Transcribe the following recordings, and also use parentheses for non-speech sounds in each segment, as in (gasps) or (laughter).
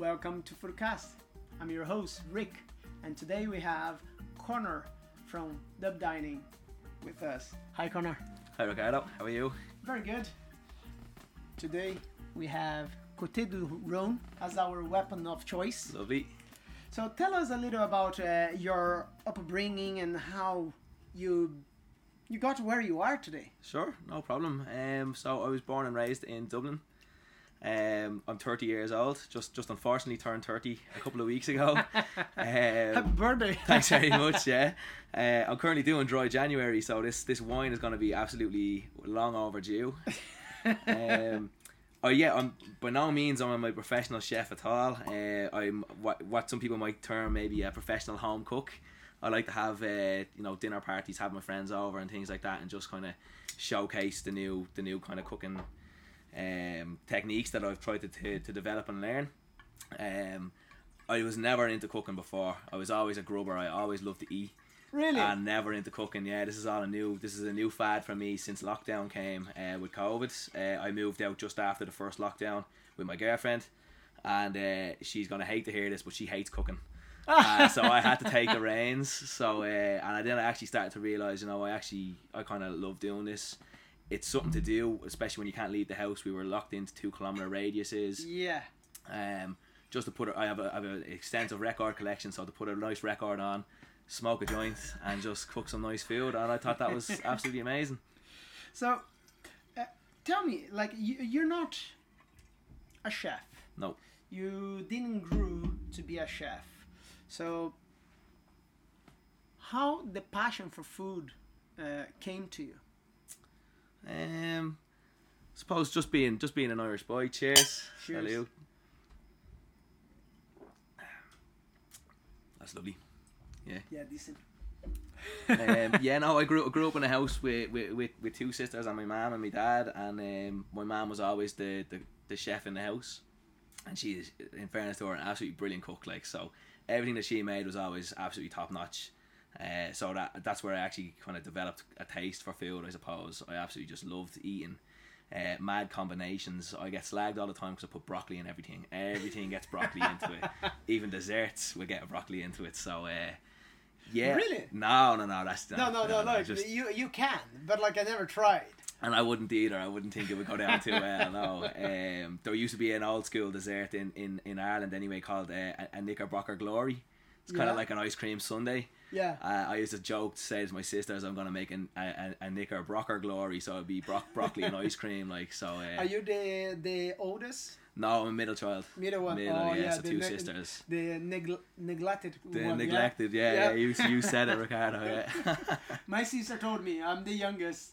welcome to FoodKast. I'm your host, Rick, and today we have Conor from Dub Dining with us. Hi, Conor. Hi Ricardo, how are you? Very good. Today we have Côtes du Rhône as our weapon of choice. Lovely. So tell us a little about uh, your upbringing and how you you got to where you are today. Sure, no problem. Um, so I was born and raised in Dublin. Um, I'm 30 years old. Just just unfortunately turned 30 a couple of weeks ago. (laughs) Happy Um, birthday! (laughs) thanks very (laughs) much. Yeah, uh, I'm currently doing dry January, so this this wine is going to be absolutely long overdue. Um, oh yeah, I'm by no means I'm a professional chef at all. Uh, I'm what what some people might term maybe a professional home cook. I like to have uh, you know dinner parties, have my friends over and things like that, and just kind of showcase the new the new kind of cooking um, techniques that I've tried to, to, to develop and learn. Um, I was never into cooking before. I was always a grubber. I always loved to eat really? and never into cooking. Yeah, this is all a new. This is a new fad for me since lockdown came uh, with COVID. Uh, I moved out just after the first lockdown with my girlfriend, and uh, she's gonna hate to hear this, but she hates cooking. (laughs) uh, so I had to take the reins. So uh, and then I actually started to realize, you know, I actually I kind of love doing this. It's something to do, especially when you can't leave the house. We were locked into two kilometer radiuses. yeah. Um, just to put it, I have a, I have an extensive record collection, so to put a nice record on, smoke a joint, and just cook some nice food, and I thought that was (laughs) absolutely amazing. So, uh, tell me, like, you, you're not a chef. No, You didn't grow to be a chef. So, how the passion for food uh, came to you? Um, suppose just being just being an Irish boy. Cheers. Cheers. Hello. That's lovely. Yeah, Yeah, decent. um, (laughs) yeah, no, I grew grew up in a house with, with, with, with two sisters and my mum and my dad, and um, my mum was always the, the, the chef in the house, and she is, in fairness to her, an absolutely brilliant cook. Like so, everything that she made was always absolutely top notch. Uh, so that that's where I actually kind of developed a taste for food. I suppose I absolutely just loved eating. Uh, mad combinations. I get slagged all the time because I put broccoli in everything. Everything gets broccoli into it. (laughs) Even desserts will get broccoli into it. So, uh, yeah. Really? No, no, no. That's No, no, no, no. Just, You you can, but like I never tried. and I wouldn't either. I wouldn't think it would go down too well. No. (laughs) Um, there used to be an old school dessert in, in, in Ireland anyway called uh, a, a Knickerbocker Glory. It's kind Yeah. of like an ice cream sundae. Yeah. Uh, I used to joke to say to my sisters, I'm gonna make an, a, a, a Knickerbocker Glory, so it'd be bro- broccoli and ice cream. Like so. Uh, Are you the the oldest? no, I'm a middle child. Middle one. Middle, oh yeah, yeah, so two sisters. The negl- neglected The one. yeah? neglected, yeah, Yeah. yeah. you, you said it, (laughs) Ricardo. Yeah. (laughs) My sister told me I'm the youngest.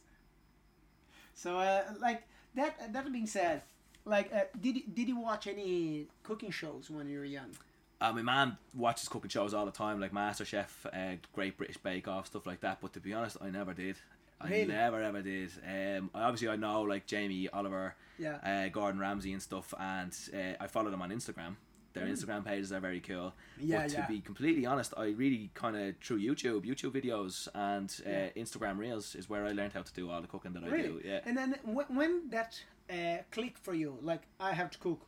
So uh, like that. That being said, like uh, did did you watch any cooking shows when you were young? Uh, my mum watches cooking shows all the time, like MasterChef, uh, Great British Bake Off, stuff like that. But to be honest, I never did. I Really? never ever did. Um, obviously I know like Jamie Oliver, Yeah. uh, Gordon Ramsay and stuff, and uh, I follow them on Instagram. Their Instagram pages are very cool. Mm. Yeah, but to yeah. be completely honest, I really kind of through YouTube, YouTube videos, and uh, Yeah. Instagram Reels is where I learned how to do all the cooking that I do. Yeah. And then when, when that uh, clicked for you, like I have to cook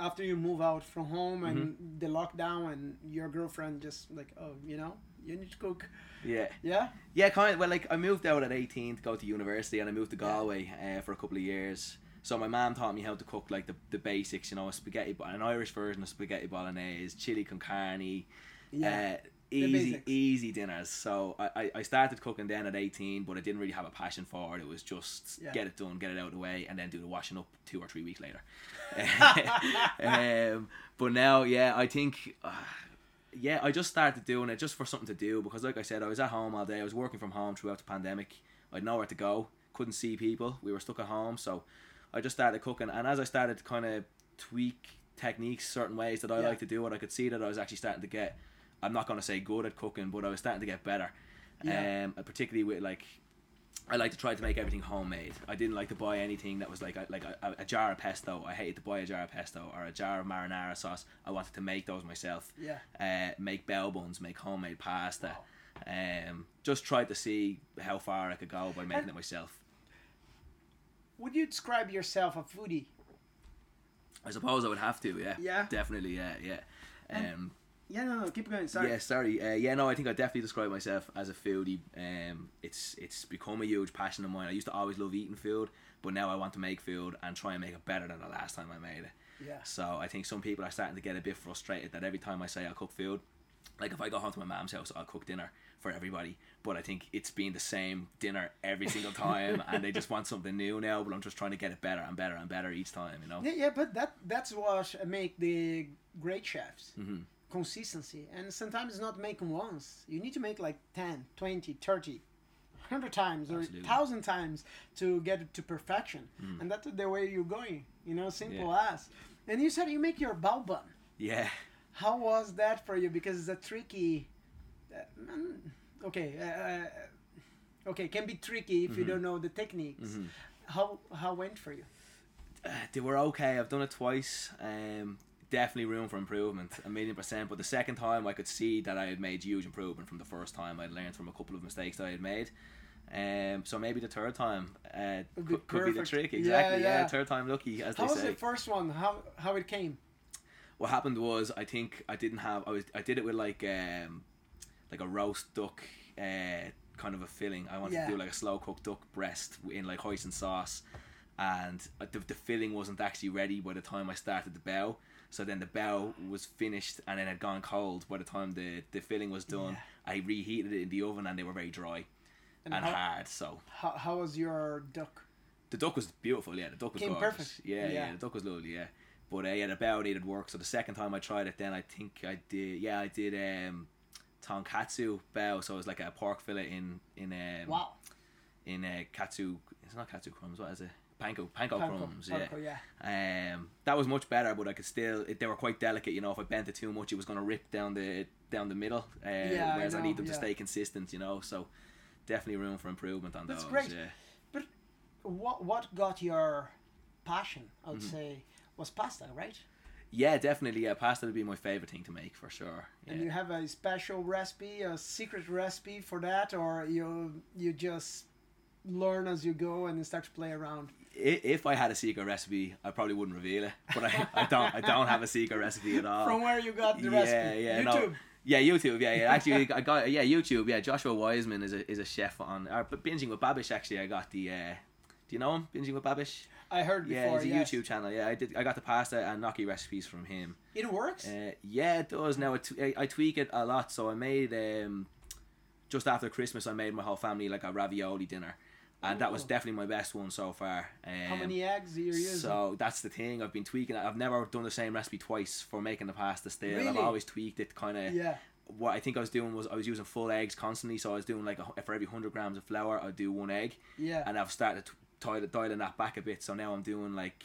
after you move out from home and Mm-hmm. the lockdown, and your girlfriend just like, oh, you know, you need to cook. Yeah. Yeah. Yeah, kind of. Well, like I moved out at eighteen to go to university, and I moved to Yeah. Galway uh, for a couple of years. So my mum taught me how to cook like the, the basics, you know, a spaghetti, an Irish version of spaghetti bolognese, chili con carne, Yeah. uh, easy easy dinners. So I, I, started cooking then at eighteen, but I didn't really have a passion for it. It was just Yeah. get it done, get it out of the way, and then do the washing up two or three weeks later. (laughs) um, but now, yeah, I think. Uh, yeah, I just started doing it just for something to do because, like I said, I was at home all day. I was working from home throughout the pandemic. I had nowhere to go, couldn't see people. We were stuck at home, so I just started cooking. And as I started to kind of tweak techniques, certain ways that I Yeah. like to do it, I could see that I was actually starting to get. I'm not going to say good at cooking, but I was starting to get better. Yeah. Um, particularly with like I like to try to make everything homemade. I didn't like to buy anything that was like a, like a, a, jar of pesto. I hated to buy a jar of pesto or a jar of marinara sauce. I wanted to make those myself. Yeah. Uh, make bao buns, make homemade pasta. Um, just tried to see how far I could go by making And- it myself. Would you describe yourself a foodie? I suppose I would have to. Yeah. Yeah. Definitely. Yeah. Yeah. Um, Yeah, no, no, keep going. Sorry. Yeah, sorry. Uh, yeah, no, I think I definitely describe myself as a foodie. Um, it's it's become a huge passion of mine. I used to always love eating food, but now I want to make food and try and make it better than the last time I made it. Yeah. So I think some people are starting to get a bit frustrated that every time I say I'll cook food, like if I go home to my mom's house, I'll cook dinner for everybody. But I think it's been the same dinner every single time, (laughs) and they just want something new now. But I'm just trying to get it better and better and better each time. You know. Yeah, yeah, but that that's what make the great chefs. Mhm. Consistency. And sometimes not making once. You need to make like 10, 20, 30, 100 times or Absolutely. 1,000 times to get it to perfection. Mm. And that's the way you're going. You know, simple as. And you said you make your bao bun. Yeah. How was that for you? Because it's a tricky. Uh, mm, okay. Uh, okay, can be tricky if you Mhm. don't know the techniques. Mhm. How how went for you? Uh, they were okay. I've done it twice. Um, definitely room for improvement, a million percent. But the second time, I could see that I had made huge improvement from the first time. I'd learned from a couple of mistakes that I had made. Um, so maybe the third time uh, be could, could be the trick. Exactly. Yeah, yeah. third time lucky, as How they was the first one? How how it came? What happened was, I think I didn't have. I was. I did it with like um, like a roast duck. Uh, kind of a filling. I wanted Yeah. to do like a slow cooked duck breast in like hoisin sauce, and the, the filling wasn't actually ready by the time I started the bao. So then the bao was finished and then had gone cold by the time the, the filling was done. Yeah. I reheated it in the oven and they were very dry and, how, hard. So how, how was your duck? the duck was beautiful. Yeah, the duck was Came gorgeous. perfect. Yeah, yeah, Yeah. the duck was lovely. Yeah, but uh, yeah, the bao needed work. So the second time I tried it, then I think I did. Yeah, I did um, tonkatsu bao. So it was like a pork fillet in in um, Wow. in uh, katsu. It's not katsu crumbs. What is it? Panko, panko, Panko, crumbs. Yeah. panko, yeah. Um, that was much better, but I could still. It, they were quite delicate. You know, if I bent it too much, it was going to rip down the down the middle. Uh, Yeah, whereas I, know, need them yeah. to stay consistent. You know, so definitely room for improvement on That's those. great. Yeah. What what got your passion? I would Mhm. say was pasta, right? Yeah, definitely. Yeah, pasta would be my favorite thing to make for sure. Yeah. And you have a special recipe, a secret recipe for that, or you you just learn as you go and start to play around. If I had a secret recipe, I probably wouldn't reveal it. But I, I don't. I don't have a secret recipe at all. From where you got the Uh, yeah, recipe? yeah, no. YouTube. Yeah, YouTube. Yeah, yeah. Actually, I got yeah YouTube. Yeah, Joshua Weissman is a is a chef on. Or binging with Babish. Actually, I got the. Uh, do you know him? Binging with Babish. I heard before. Yeah, he's a yes. YouTube channel. Yeah, I did. I got the pasta and gnocchi recipes from him. It works. Uh, yeah, it does. Now I tweak it a lot. So I made um, just after Christmas, I made my whole family like a ravioli dinner, and that was definitely my best one so far. Um, How many eggs are you using? so that's the thing. I've been tweaking. I've never done the same recipe twice for making the pasta. Still, I've always tweaked it. Kind of. yeah. What I think I was doing was I was using full eggs constantly. So I was doing like a, for every hundred grams of flour, I'd do one egg, Yeah. and I've started to dial, dialing that back a bit. So now I'm doing like,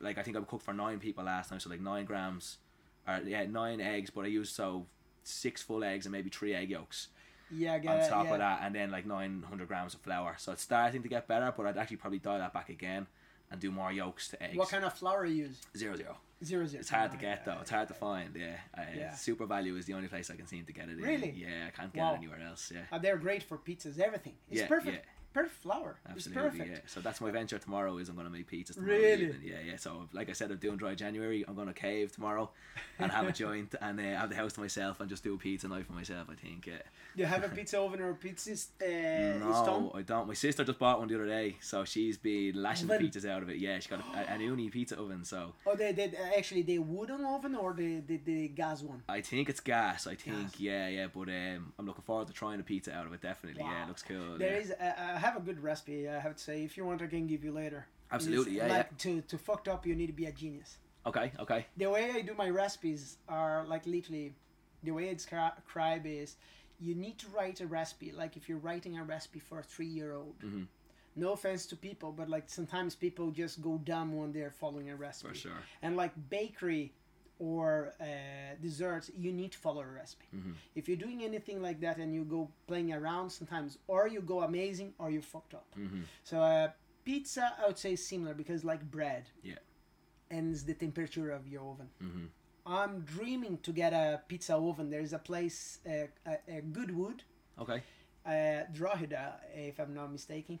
like I think I cooked for nine people last time, so like nine grams, or yeah, nine eggs. But I used so six full eggs and maybe three egg yolks yeah. Get on it, top yeah. of that, and then like nine hundred grams of flour. So it's starting to get better, but I'd actually probably dial that back again and do more yolks to eggs. What kind of flour you use? Zero zero. Zero zero. It's hard to Ah, get though. It's hard to find. Yeah. Uh, Yeah. SuperValu is the only place I can seem to get it. in. Really? Yeah, I can't get Wow. it anywhere else. Yeah. Uh, they're great for pizzas, everything. It's Yeah, perfect. yeah. Perfect flour. Absolutely, it's perfect. yeah. So that's my venture tomorrow. Is I'm gonna make pizzas tomorrow Really? evening. Yeah, yeah. So like I said, I'm doing dry January. I'm gonna cave tomorrow, and have a (laughs) joint, and uh, have the house to myself, and just do a pizza night for myself. I think. Yeah. Do you have a (laughs) pizza oven or pizza uh, no? I don't. My sister just bought one the other day, so she's been lashing the pizzas out of it. Yeah, she got a, an Ooni pizza oven. So Oh, they did actually the wooden oven or the, the, the gas one? I think it's gas. I think Gas. yeah, yeah. But um, I'm looking forward to trying a pizza out of it. Definitely. Yeah, it looks cool. There yeah. is. Uh, I have a good recipe. I have to say, if you want, I can give you later. Absolutely, It's yeah, like To to fucked up, you need to be a genius. Okay, okay. The way I do my recipes are like literally, the way I describe is, you need to write a recipe. Like if you're writing a recipe for a three-year-old. Mhm. No offense to people, but like sometimes people just go dumb when they're following a recipe. For sure. And like bakery or uh, desserts, you need to follow a recipe. Mhm. If you're doing anything like that and you go playing around, sometimes or you go amazing or you fucked up. hmm So uh, pizza, I would say is similar because like bread. Yeah. And it's the temperature of your oven. hmm I'm dreaming to get a pizza oven. There's a place, uh, a, a Goodwood, Okay. uh, Drogheda, if I'm not mistaken.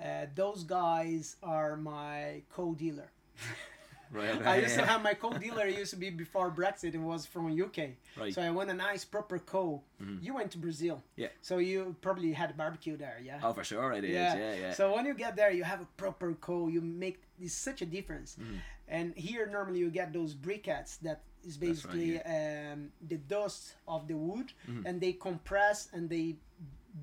Uh, those guys are my co-dealer. (laughs) Right, okay, I used to (laughs) have my co-dealer used to be before Brexit. It was from UK. Right. So I want a nice proper co. You went to Brazil. Yeah. So you probably had barbecue there, yeah. Oh, for sure I did. Yeah, yeah. So when you get there, you have a proper co. You make it's such a difference. Mm-hmm. And here normally you get those briquettes that is That's right, basically um, the dust of the wood, Mm-hmm. and they compress and they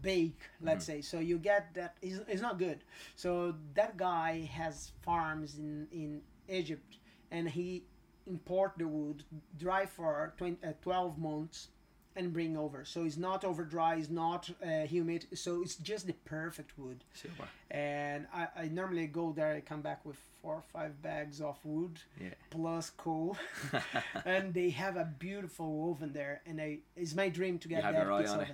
bake. Let's Mm-hmm. say so you get that. It's, it's not good. So that guy has farms in in Egypt, and he import the wood dry for 20, uh, 12 months and bring over so it's not over dry it's not uh, humid so it's just the perfect wood Super. and I, I normally go there i come back with four or five bags of wood Yeah. plus coal (laughs) and they have a beautiful oven there and I, it's my dream to get that pizza on it?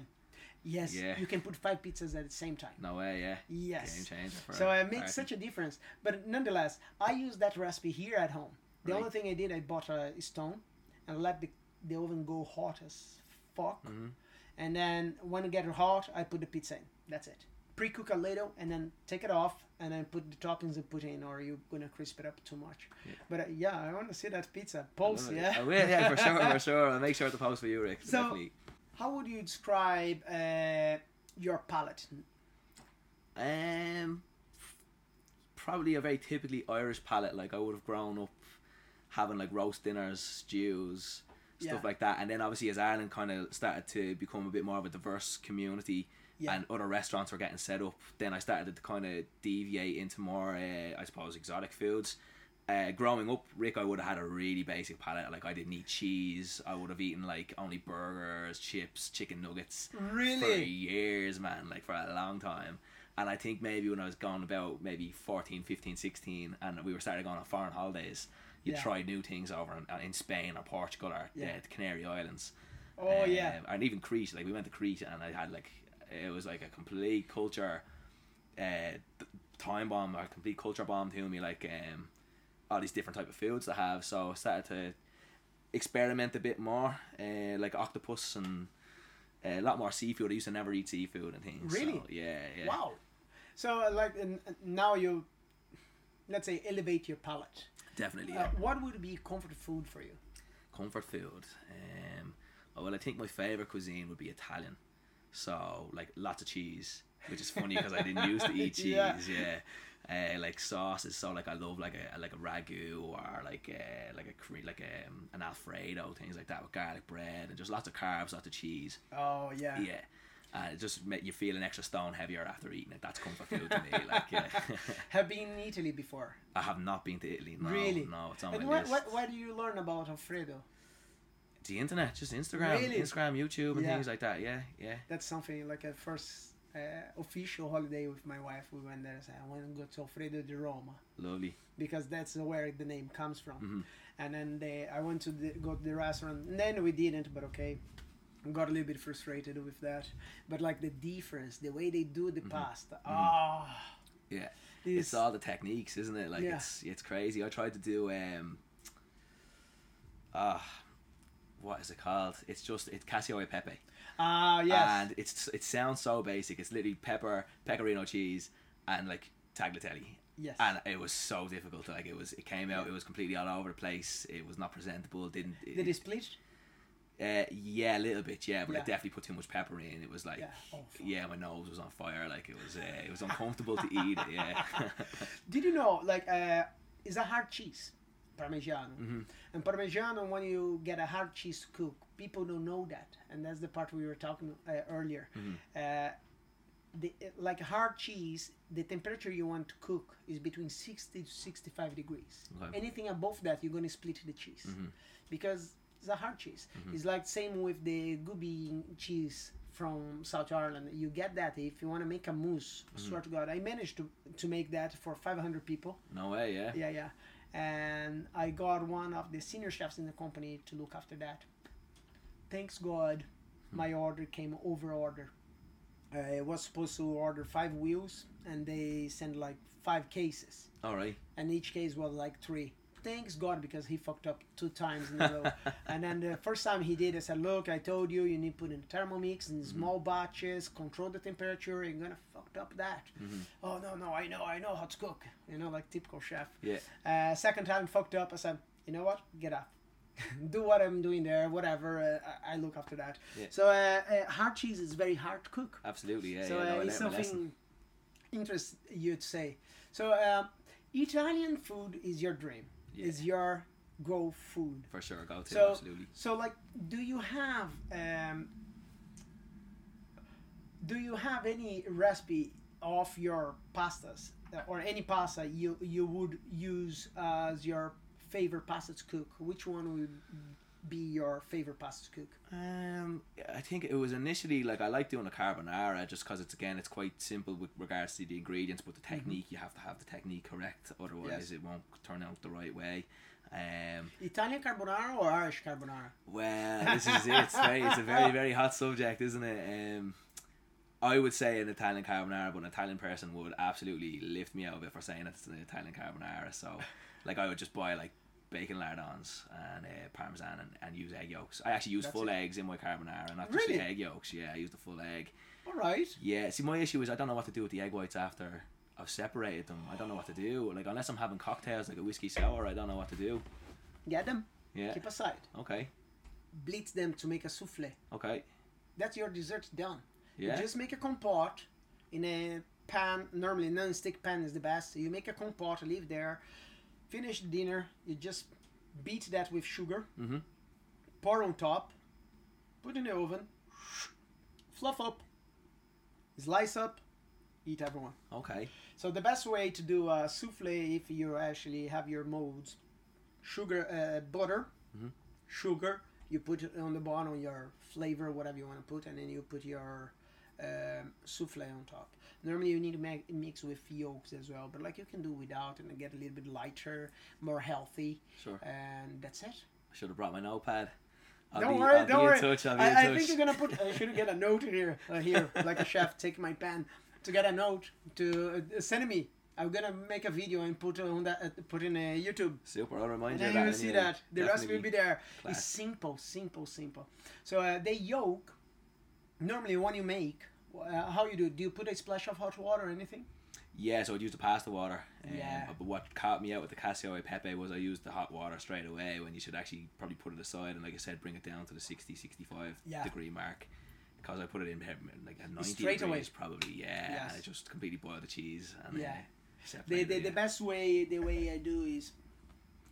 Yes Yeah. you can put five pizzas at the same time No way, yeah. yes Game changer. For so it makes such a difference. But nonetheless, I use that recipe here at home. The Right. only thing I did, I bought a stone and let the, the oven go hot as fuck. Mhm. And then when it gets hot, I put the pizza in. That's it. Pre-cook a little and then take it off and then put the toppings and put in, or you're gonna crisp it up too much. Yeah. But uh, yeah, I want to see that pizza. Love it. Yeah. I will, yeah, for sure, for (laughs) sure. I'll make sure to post for you, Rick. So- definitely. How would you describe uh, your palate? Um, probably a very typically Irish palate. Like I would have grown up having like roast dinners, stews, stuff Yeah. like that. And then obviously as Ireland kind of started to become a bit more of a diverse community. Yeah. And other restaurants were getting set up. Then I started to kind of deviate into more, uh, I suppose, exotic foods. Uh, growing up, Rick, I would have had a really basic palate. Like I didn't eat cheese. I would have eaten like only burgers, chips, chicken nuggets for years, man, like for a long time. And I think maybe when I was gone about maybe 14, 15, 16, and we were starting going on foreign holidays, you Yeah. try new things over in, in Spain or Portugal or Yeah. uh, the Canary Islands. Oh Um, yeah. And even Crete, like we went to Crete and I had like, it was like a complete culture uh, time bomb or complete culture bomb to me, like um, all these different type of foods to have. So I started to experiment a bit more, uh, like octopus and uh, a lot more seafood. I used to never eat seafood and things. Really? So, yeah, yeah. Wow. So uh, like now you, let's say, elevate your palate. Definitely. Uh, Yeah. what would be comfort food for you? Comfort food. Um, oh, well, I think my favorite cuisine would be Italian. So like lots of cheese, which is funny because I didn't used to eat (laughs) cheese. Yeah. Yeah. Uh, like sauces, so like I love like a like a ragu or like uh, like a cre- like um, an alfredo things like that with garlic bread and just lots of carbs, lots of cheese. Oh yeah. Yeah, and it just make you feel an extra stone heavier after eating it. That's comfort food to me. Like yeah, (laughs) Have been in Italy before. I have not been to Italy. No, Really? no, it's on And my where, list. where do you learn about Alfredo? The internet, just Instagram, Really? Instagram, YouTube, and Yeah. things like that. Yeah, yeah. That's something like a first uh, official holiday with my wife. We went there and said, I want to go to Alfredo di Roma Lovely. because that's where the name comes from. Mhm. And then they, I went to the, go to the restaurant. And then we didn't, but okay. Got a little bit frustrated with that, but like the difference, the way they do the pasta, ah, Yeah. it's, It's all the techniques, isn't it? Like Yeah. it's it's crazy. I tried to do um ah what is it called? It's just it's Cacio e pepe. Ah yes, And it's it sounds so basic. It's literally pepper, pecorino cheese and like tagliatelle. yes, And it was so difficult. Like it was it came out, it was completely all over the place. It was not presentable, didn't it, did it split? uh, yeah, a little bit, yeah, but Yeah. I definitely put too much pepper in. It was like, Yeah. Oh, yeah, my nose was on fire. Like it was, uh, it was uncomfortable to eat. Yeah, (laughs) Did you know, like, uh, it's a hard cheese, Parmigiano. Mhm. And Parmigiano, when you get a hard cheese to cook, people don't know that, and that's the part we were talking uh, earlier. Mhm. Uh, the, like hard cheese, the temperature you want to cook is between 60 to 65 degrees. Okay. Anything above that, you're going to split the cheese Mhm. because it's a hard cheese. Mm-hmm. It's like same with the Gubbeen cheese from South Ireland. You get that if you want to make a mousse. Mm-hmm. Swear to God, I managed to to make that for 500 people. no way. Yeah, Yeah, yeah. And I got one of the senior chefs in the company to look after that. Thanks God, my order came over order. Uh, I was supposed to order five wheels, and they sent like five cases, all right. and each case was like three thanks God because he fucked up two times in a row. (laughs) and then the first time he did, I said, "Look, I told you, you need to put in Thermomix in mm-hmm. small batches, control the temperature. You're gonna fucked up that." Mm-hmm. Oh no, no, I know, I know how to cook. You know, like typical chef. Yeah. Uh, second time fucked up. I said, "You know what? Get up." (laughs) Do what I'm doing there, whatever. Uh, I, I look after that. Yeah. So uh, uh, hard cheese is very hard to cook. Absolutely. Yeah. So yeah, no, uh, it's learned my lesson. something interest you to say. So uh, Italian food is your dream. Yeah. Is your go food. For sure, go to So absolutely. so like, do you have um, do you have any recipe of your pastas or any pasta you you would use as your favorite pasta to cook? Which one would be your favorite pasta to cook? Um, I think it was initially like I like doing a carbonara just because it's again it's quite simple with regards to the ingredients, but the technique you have to have the technique correct, otherwise Mm-hmm. Yes. it won't turn out the right way. Um, Italian carbonara or Irish carbonara? well, this is it. It's, very, it's a very (laughs) very hot subject, isn't it? Um, I would say an Italian carbonara, but an Italian person would absolutely lift me out of it for saying it's an Italian carbonara. So, like, I would just buy like bacon lardons and uh, parmesan and, and use egg yolks. I actually use That's full it. eggs in my carbonara, not just Really? the egg yolks. Yeah, I use the full egg. All right. Yeah, see, my issue is I don't know what to do with the egg whites after I've separated them. I don't know what to do. Like, unless I'm having cocktails like a whiskey sour, I don't know what to do. Get them. Yeah. Keep aside. Okay. Blitz them to make a souffle. Okay. That's your dessert done. Yeah. You just make a compote in a pan. Normally, non-stick pan is the best. You make a compote, leave there. Finish dinner. You just beat that with sugar. Mhm. Pour on top. Put in the oven. Fluff up. Slice up. Eat everyone. Okay. So the best way to do a souffle, if you actually have your molds, sugar, uh, butter, Mhm. sugar. You put it on the bottom, your flavor, whatever you want to put, and then you put your um, souffle on top. Normally you need to make, mix with yolks as well, but like you can do without and get a little bit lighter, more healthy, Sure. and that's it. I should have brought my notepad. I'll don't be, worry, I'll don't worry. touch. I, I think you're gonna put. (laughs) I should get a note here, uh, here, like a chef, take my pen to get a note to uh, send me. I'm gonna make a video and put on that, uh, put in a YouTube. Super. I'll remind And you then you will see that the rest will be there. It's simple, simple, simple. So uh, the yolk. Normally, when you make, uh, how you do? Do you put a splash of hot water or anything? Yeah, so I'd use the pasta water. Um, Yeah. But what caught me out with the Cacio Pepe was I used the hot water straight away when you should actually probably put it aside and, like I said, bring it down to the 60, 65 Yeah. degree mark. Because I put it in like at 90 Straight away. degrees probably, yeah. Yes. And it just completely boiled the cheese. And, Yeah. The, the, the best way the way I do is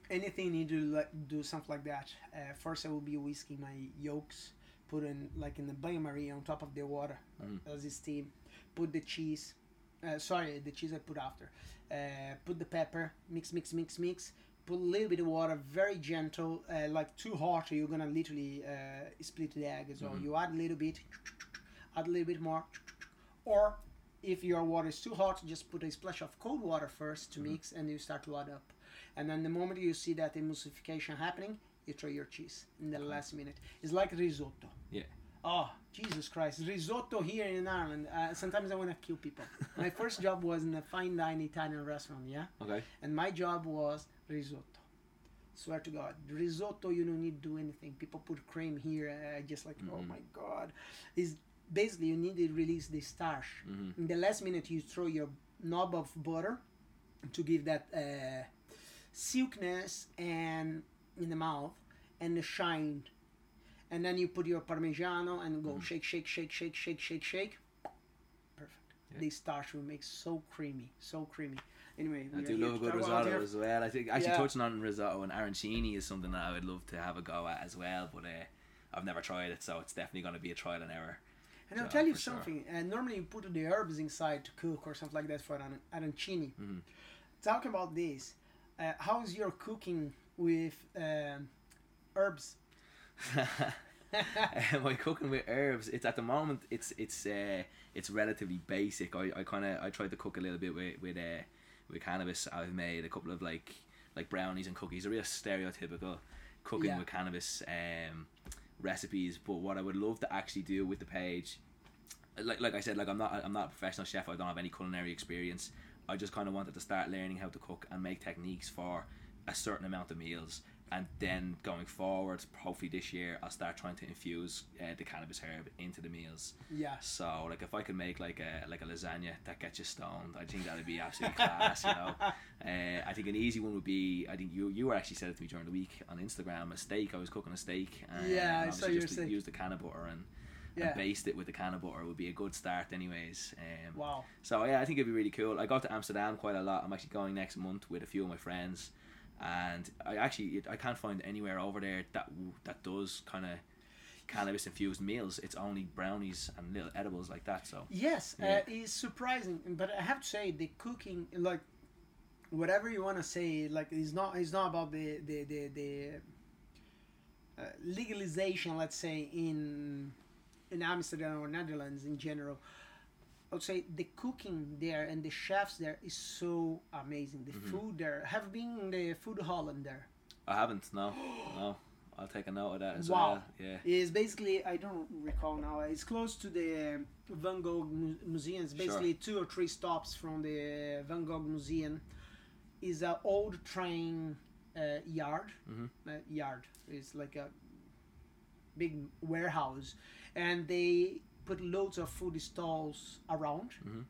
anything need to like, do something like that. Uh, first, I will be whisking my yolks, put in like in the bain marie on top of the water Mm. as it steam. Put the cheese. Uh, sorry, the cheese I put after. Uh, put the pepper. Mix, mix, mix, mix. Put a little bit of water, very gentle. Uh, like too hot, you're gonna literally uh, split the egg as well. Mhm. You add a little bit, add a little bit more, or if your water is too hot, just put a splash of cold water first to mix, and you start to add up. And then the moment you see that emulsification happening, you throw your cheese in the last minute. It's like risotto. Yeah. Oh, Jesus Christ. Risotto here in Ireland. Uh, sometimes I want to kill people. my (laughs) first job was in a fine dining Italian restaurant, yeah? Okay. And my job was risotto. Swear to God. Risotto, you don't need to do anything. People put cream here. Uh, just like, oh Mhm. my God. Is basically you need to release the starch. Mhm. In the last minute, you throw your knob of butter to give that uh, silkiness and in the mouth and the shine. And then you put your parmigiano and go Mhm. shake, shake, shake, shake, shake, shake, shake. Perfect. Yeah. The starch will make so creamy, so creamy. Anyway, I do love a good risotto as well. I think actually Yeah. touching on risotto and arancini is something that I would love to have a go at as well, but uh, I've never tried it, so it's definitely going to be a trial and error. And I'll tell you for sure. something. Uh, normally, you put the herbs inside to cook or something like that for an arancini. Mhm. Talk about this. Uh, how's your cooking with um, herbs? (laughs) My cooking with herbs, it's at the moment it's it's uh, it's relatively basic. I, I kind of I tried to cook a little bit with with uh, with cannabis. I've made a couple of like like brownies and cookies, a real stereotypical cooking Yeah. with cannabis um, recipes. But what I would love to actually do with the page, like like I said, like I'm not I'm not a professional chef. I don't have any culinary experience. I just kind of wanted to start learning how to cook and make techniques for a certain amount of meals, and then going forward, hopefully this year, I'll start trying to infuse uh, the cannabis herb into the meals. Yeah. So like if I could make like a like a lasagna that gets you stoned, I think that'd be absolutely class. You know, (laughs) uh, I think an easy one would be. I think you you were actually said it to me during the week on Instagram. A steak. I was cooking a steak. And Yeah, I saw your just steak. use the can of butter and. Yeah. And baste it with the can of butter would be a good start, anyways. Um, Wow. so yeah, I think it'd be really cool. I go to Amsterdam quite a lot. I'm actually going next month with a few of my friends, and I actually I can't find anywhere over there that that does kind of cannabis infused meals. It's only brownies and little edibles like that. So Yes, Yeah. uh, it's surprising, but I have to say the cooking, like whatever you want to say, like it's not it's not about the the the, the uh, legalization, let's say in in Amsterdam or Netherlands in general. I would say the cooking there and the chefs there is so amazing. The Mm-hmm. food there have been in the food hall in there. I haven't. No, no. I'll take a note of that as Wow. well. Yeah. is basically I don't recall now. It's close to the Van Gogh Mu- Museum. It's Sure. basically two or three stops from the Van Gogh Museum. Is an old train uh, yard. Mhm. Uh, yard. It's like a big warehouse, and they put loads of food stalls around. Mhm.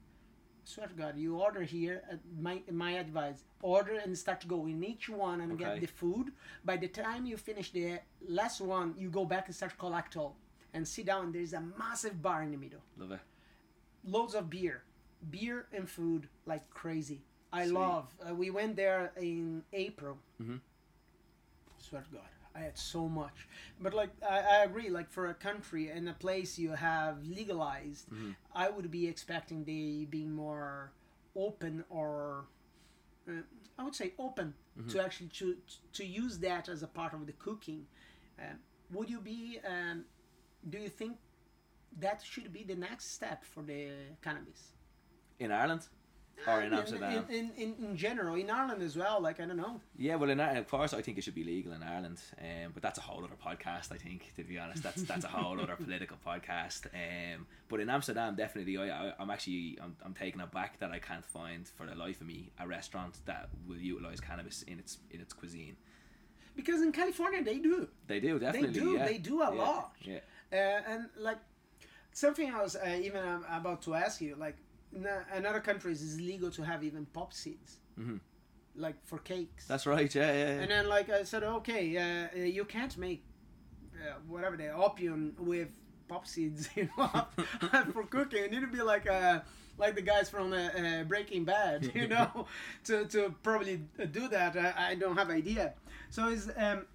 Swear to God, you order here. Uh, my my advice: order and start to go in each one and Okay. get the food. By the time you finish the last one, you go back and start collect all and sit down. There's a massive bar in the middle, Love it. loads of beer, beer and food like crazy. I Sweet. love. Uh, we went there in April. Mhm. Swear to God, I had so much. But like, I, I agree. Like for a country and a place you have legalized, Mhm. I would be expecting they being more open or. Uh, I would say open Mm-hmm. to actually to to use that as a part of the cooking. Um, would you be? Um, do you think that should be the next step for the cannabis? In Ireland (laughs) or in Amsterdam? In, in, in, in general, in Ireland as well. Like I don't know. Yeah, well, in Ireland, of course, I think it should be legal in Ireland, um, but that's a whole other podcast. I think, to be honest, that's that's a whole other (laughs) political podcast. Um, but in Amsterdam, definitely, I, I I'm actually I'm, I'm taken aback that I can't find for the life of me a restaurant that will utilize cannabis in its in its cuisine. Because in California they do, They do definitely. They do, yeah. they do a Yeah, lot. Yeah. uh, and like something I was uh, even um, about to ask you. Like in, other countries, it's legal to have even pop seeds, Mhm. like for cakes. That's right. Yeah, yeah. yeah. And then like I said, okay, uh, uh, you can't make uh, whatever the opium with pop seeds, (laughs) you know, (laughs) for cooking. You need to be like uh, like the guys from uh, uh, Breaking Bad, you (laughs) know, to, to probably do that. I, I don't have idea. So it's um,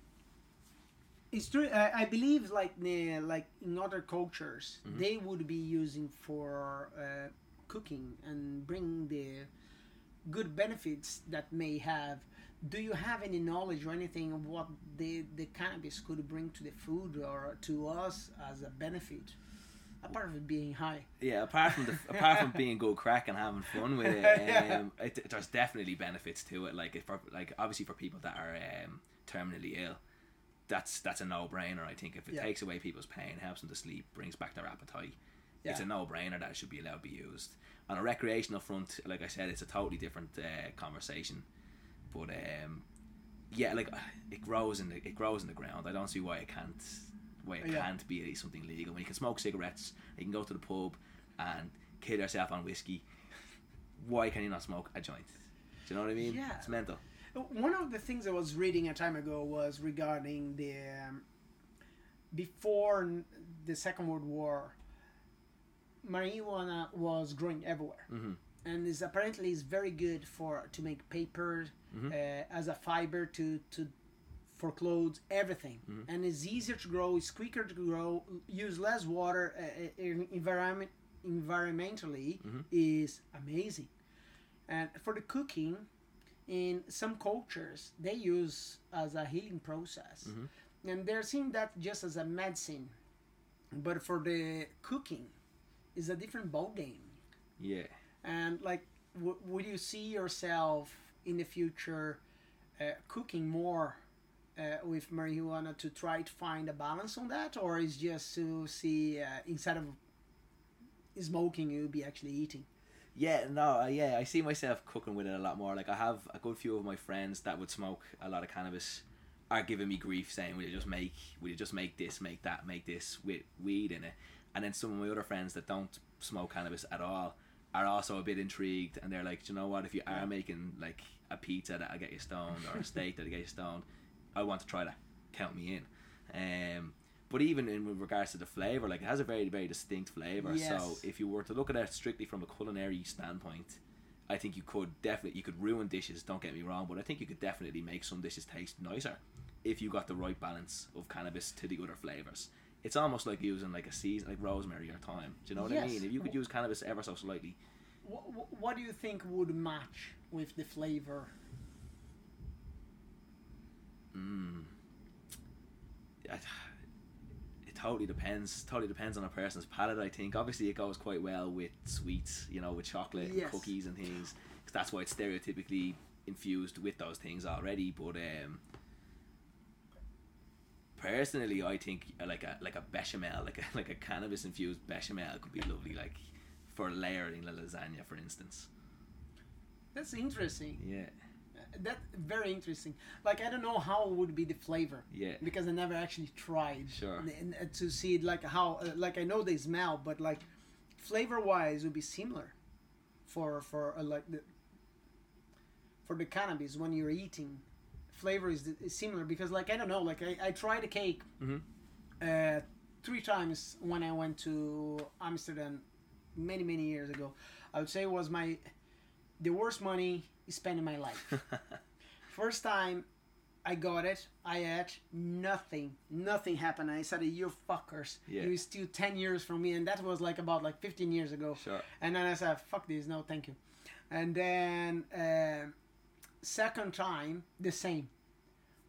it's true. I, I believe like the like in other cultures, they would be using for uh, cooking and bring the good benefits that may have do you have any knowledge or anything of what the, the cannabis could bring to the food or to us as a benefit apart from being high Yeah, apart from the apart from being good crack and having fun with it, Yeah. (laughs) um, it, there's definitely benefits to it. Like if for, like obviously for people that are um, terminally ill, that's that's a no brainer. I think if it Yeah. takes away people's pain, helps them to sleep, brings back their appetite, it's a no brainer that it should be allowed to be used. On a recreational front, like I said, it's a totally different uh, conversation. But um, yeah, like it grows in the it grows in the ground. I don't see why it can't why it Yeah. can't be something legal. When you can smoke cigarettes, you can go to the pub and kill yourself on whiskey. Why can you not smoke a joint? Do you know what I mean? Yeah. It's mental. one of the things i was reading a time ago was regarding the um, before the second world war marijuana was growing everywhere Mhm. and is apparently is very good for to make paper Mhm. uh, as a fiber to to for clothes everything Mhm. and it's easier to grow it's quicker to grow use less water uh, uh, environment environmentally Mhm. is amazing and for the cooking in some cultures they use as a healing process Mhm. and they're seeing that just as a medicine but for the cooking is a different ball game Yeah. and like w- would you see yourself in the future uh, cooking more uh, with marijuana to try to find a balance on that or is just to see uh, instead of smoking you'll be actually eating Yeah, no, uh, yeah, I see myself cooking with it a lot more. Like I have a good few of my friends that would smoke a lot of cannabis are giving me grief saying, "Will you just make, will you just make this, make that, make this with weed in it?" And then some of my other friends that don't smoke cannabis at all are also a bit intrigued, and they're like, "Do you know what? If you are making like a pizza that'll get you stoned or a (laughs) steak that'll get you stoned, I want to try that. Count me in." Um, but even in regards to the flavor, like it has a very very distinct flavor. So if you were to look at it strictly from a culinary standpoint, I think you could definitely you could ruin dishes. Don't get me wrong, but I think you could definitely make some dishes taste nicer if you got the right balance of cannabis to the other flavors. It's almost like using like a season like rosemary or thyme. Do you know what I mean? If you could use cannabis ever so slightly, What, what do you think would match with the flavor? mm, I- it totally depends. Totally depends on a person's palate. I think obviously it goes quite well with sweets, you know, with chocolate and cookies and things. 'cause that's why it's stereotypically infused with those things already. But um, personally, I think uh, like a like a bechamel, like a (laughs) like a cannabis infused bechamel could be lovely, like for layering the lasagna, for instance. That's interesting. Yeah, That very interesting. Like I don't know how would be the flavor yeah, because I never actually tried Sure. n- n- to see it like how uh, like I know they smell, but like flavor wise would be similar for for uh, like the for the cannabis when you're eating. Flavor is, is similar because like I don't know like I, I tried a cake Mhm. uh, three times when I went to Amsterdam many many years ago. I would say it was my the worst money spent in my life. (laughs) First time I got it, I ate nothing. Nothing happened. I said, "You fuckers! Yeah. You steal ten years from me," and that was like about like fifteen years ago. sure. And then I said, "Fuck this! No, thank you." And then uh, second time, the same.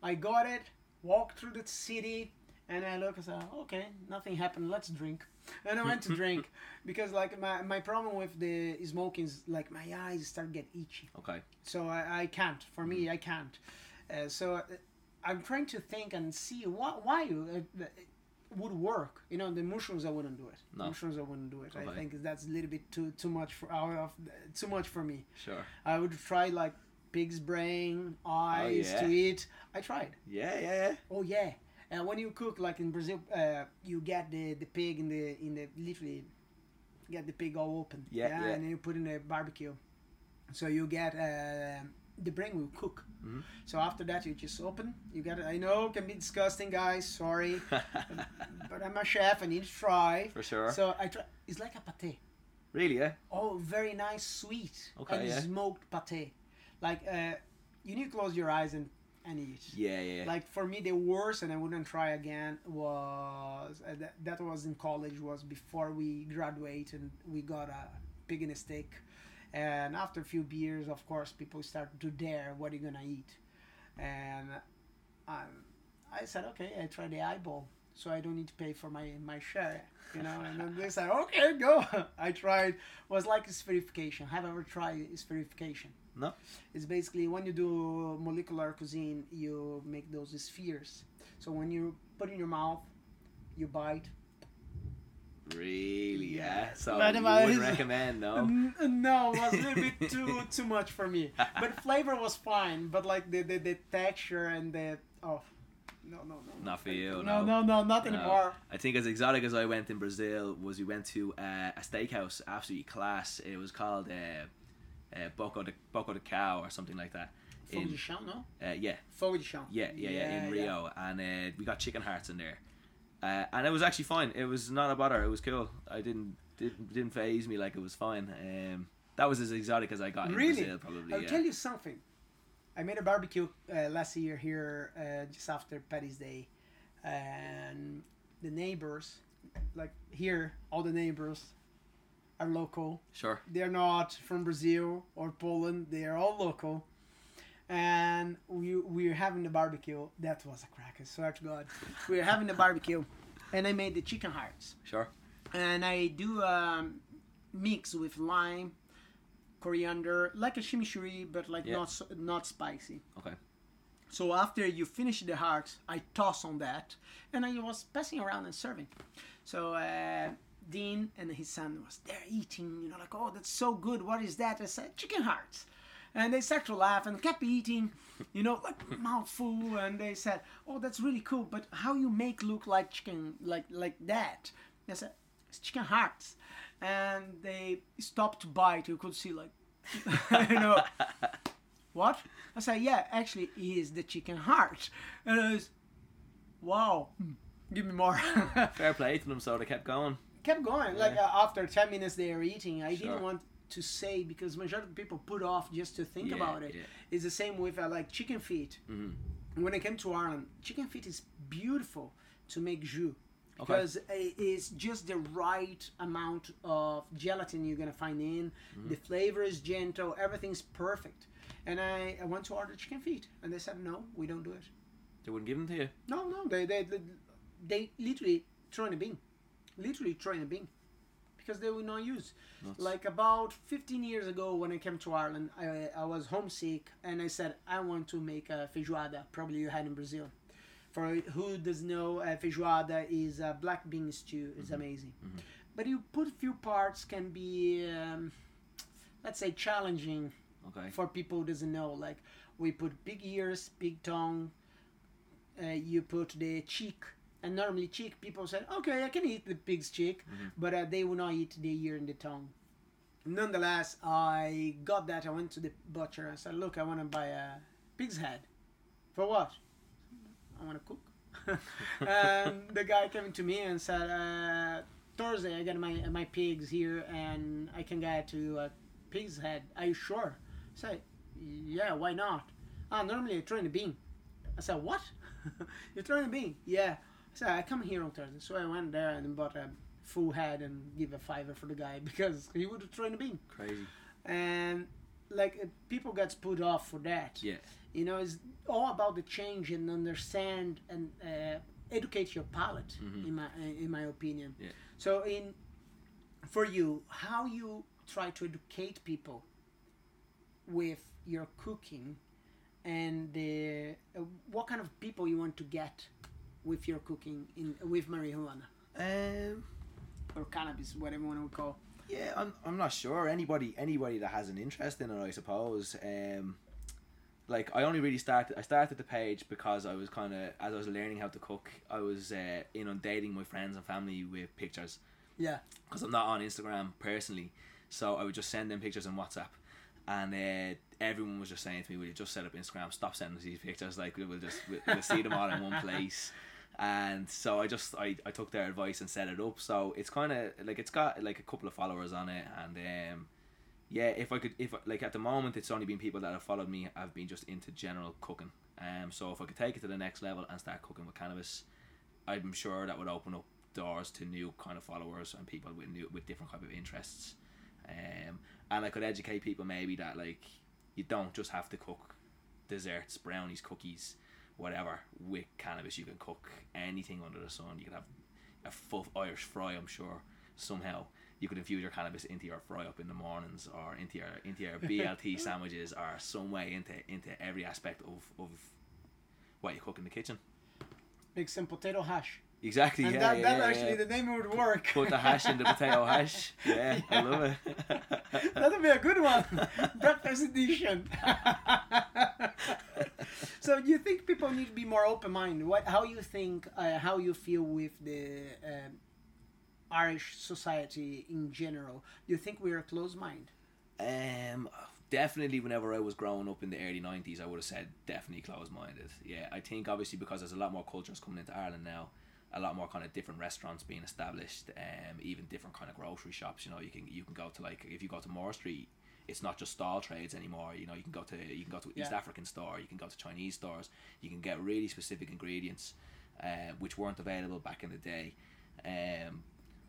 I got it, walked through the city, and I look and said, "Okay, nothing happened. Let's drink." (laughs) And I went to (laughs) drink because like my, my problem with the smoking is like my eyes start get itchy Okay. so I, I can't for me i can't uh, so uh, i'm trying to think and see what why uh, would work you know the mushrooms i wouldn't do it No. mushrooms i wouldn't do it i think that's a little bit too too much for out of too much for me Sure. i would try like pig's brain eyes yeah. to eat i tried. Yeah, yeah, yeah. oh yeah. And when you cook like in brazil uh, you get the the pig in the in the literally get the pig all open. Yeah, yeah. and then you put in a barbecue. So you get uh, the brain will cook. Mhm. so after that you just open. You get it. I know it can be disgusting guys. Sorry. (laughs) But i'm a chef. I need to try. For sure. so i try. It's like a pate. Really, yeah. oh very nice sweet Okay, and yeah. smoked pate like uh, you need to close your eyes and and eat. Yeah, yeah. like for me the worst and i wouldn't try again was uh, that, that was in college was before we graduate and we got a pig in a steak and after a few beers of course people start to dare what are you gonna eat? And um, i said okay i try the eyeball so i don't need to pay for my my share you know? And then they said okay go. (laughs) I tried was like spherification have you ever tried spherification No. it's basically when you do molecular cuisine, you make those spheres. So when you put in your mouth, you bite. Really, yeah. Yeah. So But you wouldn't recommend, no. (laughs) No, it was a little bit (laughs) too too much for me. But flavor was fine. But like the the, the texture and the oh, no no no. Not for you, No no. no no, not No. anymore. I think as exotic as I went in Brazil was we went to uh, a steakhouse, absolutely class. It was called uh, uh, Boco de Boco de Cow or something like that. Fogo de chão, no? uh, yeah, Fogo de chão. yeah, yeah, yeah, in Yeah, Rio, and uh, we got chicken hearts in there, uh, and it was actually fine. It was not a bother. It was cool. I didn't didn't didn't phase me like it was fine. Um, that was as exotic as I got in Really? Brazil, probably. I'll yeah. tell you something. I made a barbecue uh, last year here, uh, just after Paddy's Day, and the neighbors, like here, all the neighbors are local. Sure. They're not from Brazil or Poland. They are all local. And we we were having the barbecue. That was a crack. I swear to God, we were having the barbecue, and I made the chicken hearts Sure. and I do um, mix with lime, coriander, like a chimichurri, but like Yeah. not not spicy. Okay. So after you finish the hearts, I toss on that, and I was passing around and serving. So uh, Dean and his son was there eating, you know, like, oh, that's so good. What is that? I said, uh, chicken hearts. And they started to laugh and kept eating, you know, like mouthful. And they said, oh, that's really cool. But how you make look like chicken, like like that? I said, it's chicken hearts. And they stopped to bite. You could see, like, (laughs) you know, what? I said, yeah, actually, it is the chicken heart. And I was, wow, give me more. Fair play to them, so they kept going. Kept going. Like uh, after ten minutes they were eating, I Sure. didn't want to say because majority of people put off just to think Yeah, about it. yeah. It's the same with uh, like chicken feet. Mhm. When I came to Ireland, chicken feet is beautiful to make jus Okay. because it is just the right amount of gelatin you're gonna find in. Mm-hmm. The flavor is gentle, everything's perfect. And I, I went to order chicken feet, and they said no, we don't do it. They wouldn't give them to you. No, no, they they they, they literally throw in a bin, literally throw in a bin, because they will not use. Nuts. Like about 15 years ago, when I came to Ireland, I, I was homesick, and I said I want to make a feijoada. Probably you had in Brazil. For who doesn't know, uh, feijoada is a black bean stew. It's amazing, but you put few parts can be, um, let's say, challenging Okay. for people who doesn't know like we put big ears big tongue uh, you put the cheek and normally cheek people said, okay i can eat the pig's cheek but uh, they will not eat the ear and the tongue nonetheless i got that i went to the butcher and said look i want to buy a pig's head for what i want to cook (laughs) and the guy came to me and said uh, thursday i got my my pigs here and i can get to a pig's head are you sure Say, yeah, why not? Ah, normally I throw in a bean. I said, what? (laughs) you throw in a bean? Yeah. Said, I come here on Thursday. So I went there and bought a full head and give a fiver for the guy (laughs) because he would throw in a bean. Crazy. And like people gets put off for that. Yeah. You know, it's all about the change and understand and uh, educate your palate. Mhm. In my in my opinion. Yeah. So in for you, how you try to educate people with your cooking, and the uh, what kind of people you want to get with your cooking in with marijuana Um. or cannabis, whatever you want to call. Yeah, I'm, I'm not sure. Anybody anybody that has an interest in it, I suppose. Um, like I only really started. I started the page because I was kind of as I was learning how to cook. I was uh, inundating my friends and family with pictures Yeah. because I'm not on Instagram personally. So I would just send them pictures on WhatsApp, and uh, everyone was just saying to me, "Will you just set up Instagram? Stop sending us these pictures. Like we'll just we'll, we'll see them all in one (laughs) place." And so I just I, I took their advice and set it up. So it's kind of like it's got like a couple of followers on it, and um, yeah, if I could if like at the moment it's only been people that have followed me have been just into general cooking. Um, so if I could take it to the next level and start cooking with cannabis, I'm sure that would open up doors to new kind of followers and people with new with different type of interests. Um, and I could educate people maybe that like you don't just have to cook desserts, brownies, cookies, whatever with cannabis. You can cook anything under the sun. You can have a full Irish fry. I'm sure somehow you could infuse your cannabis into your fry up in the mornings or into your into your (laughs) BLT sandwiches or some way into into every aspect of of what you cook in the kitchen. Make some potato hash. Exactly. And yeah, that, yeah, that yeah, actually yeah. the name would work. Put the hash in the potato (laughs) hash. Yeah, I love it. (laughs) That'll be a good one. (laughs) Breakfast edition. so you think people need to be more open minded? What? How you think? Uh, how you feel with the um Irish society in general? Do you think we're closed mind? Um, definitely. Whenever I was growing up in the early '90s, I would have said definitely closed-minded. Yeah, I think obviously because there's a lot more cultures coming into Ireland now, a lot more kind of different restaurants being established, um, even different kind of grocery shops. You know, you can you can go to like if you go to Moore Street, it's not just stall trades anymore. You know, you can go to you can go to East African store, you can go to Chinese stores, you can get really specific ingredients, uh, which weren't available back in the day. Um,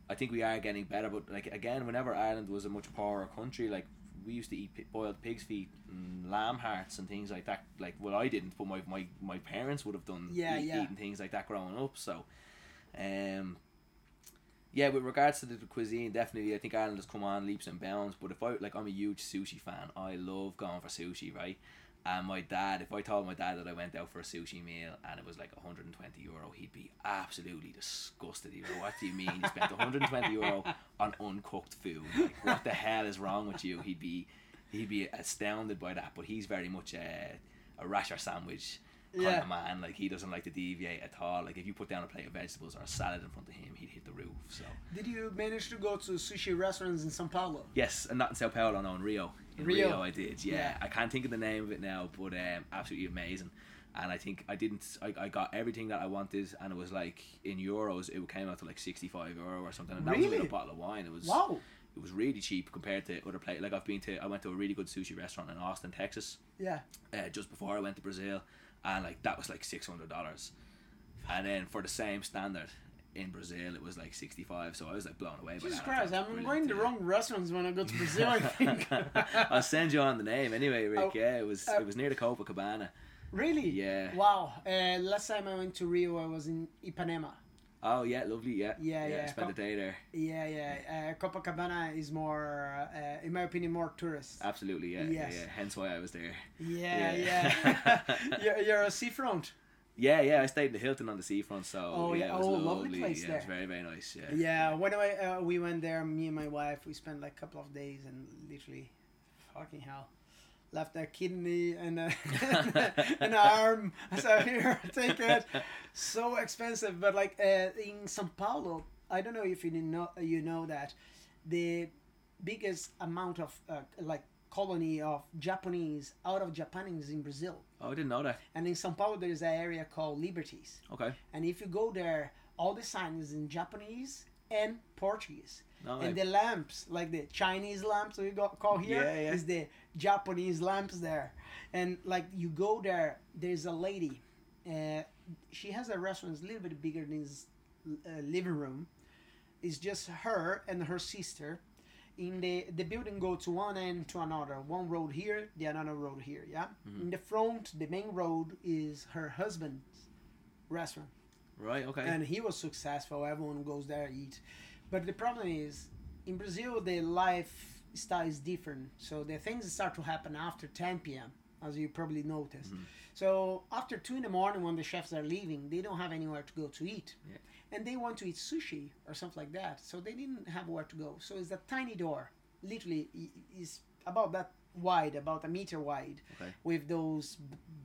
I think we are getting better, but like again, whenever Ireland was a much poorer country, like we used to eat boiled pig's feet and lamb hearts and things like that. Like, well, I didn't, but my my, my parents would have done Yeah, eat- yeah. eating things like that growing up. So, um, yeah, with regards to the cuisine, definitely, I think Ireland has come on leaps and bounds. But if I like, I'm a huge sushi fan. I love going for sushi, right? And my dad, if I told my dad that I went out for a sushi meal and it was like 120 euro, he'd be absolutely disgusted. He'd go, "What do you mean you spent 120 euro on uncooked food? Like, what the hell is wrong with you?" He'd be, he'd be astounded by that. But he's very much a, a rasher sandwich kind Yeah. of man. Like he doesn't like to deviate at all. Like if you put down a plate of vegetables or a salad in front of him, he'd hit the roof. So Did you manage to go to sushi restaurants in São Paulo? yes, and not in Sao Paulo, no, in Rio. In Rio. Rio, I did. Yeah. Yeah. I can't think of the name of it now, but um, absolutely amazing. And I think I didn't. I, I got everything that I wanted, and it was like in euros. It came out to like sixty five euro or something. And that was with Really? a bottle of wine. It was Wow. it was really cheap compared to other places. Like I've been to, I went to a really good sushi restaurant in Austin, Texas, Yeah. uh, just before I went to Brazil, and like that was like six hundred dollars, and then for the same standard in Brazil, it was like sixty five. So I was like blown away by Jesus that. I thought Christ, I'm going to yeah. wrong restaurants when I go to Brazil, I (laughs) think. I'll send you on the name anyway, Rick. Oh, yeah, it was uh, it was near the Copacabana. really? Yeah. Wow. Uh, last time I went to Rio, I was in Ipanema. Oh yeah, lovely. Yeah, Yeah, yeah, Spent com- the day there. Yeah, yeah. Uh, Copacabana is more, uh, in my opinion, more tourist. Absolutely. Yeah, Yes. yeah. Hence why I was there. Yeah, Yeah. yeah. (laughs) you're, you're a seafront. Yeah, yeah. I stayed in the Hilton on the seafront, so Oh, yeah, yeah. it was Oh, lovely. lovely place yeah, it was very very nice. Yeah. Yeah, when I, uh, we went there, me and my wife, we spent like a couple of days and literally, fucking hell, left a kidney and (laughs) (laughs) a, an arm. So here, take it. So expensive, but like uh, in São Paulo, I don't know if you know you know that the biggest amount of uh, like colony of Japanese out of Japan is in Brazil, Oh, I didn't know that. and in São Paulo there is an area called Liberdade. Okay. And if you go there, all the signs in Japanese and Portuguese. No, and I- the lamps, like the Chinese lamps we got call here, Yeah, yeah. is the Japanese lamps there. And like you go there, there's a lady. Uh, she has a restaurant, it's a little bit bigger than his uh, living room. It's just her and her sister. In the the building go to one end to another. One road here, the another road here. Yeah. Mm-hmm. In the front, the main road is her husband's restaurant right. Okay. and he was successful. Everyone goes there eat, but the problem is in Brazil the lifestyle is different. So the things start to happen after 10 p.m. as you probably noticed. Mm-hmm. So after two in the morning when the chefs are leaving, they don't have anywhere to go to eat, Yeah. and they want to eat sushi or something like that. So they didn't have where to go. So it's a tiny door, literally is about that wide, about a meter wide Okay. with those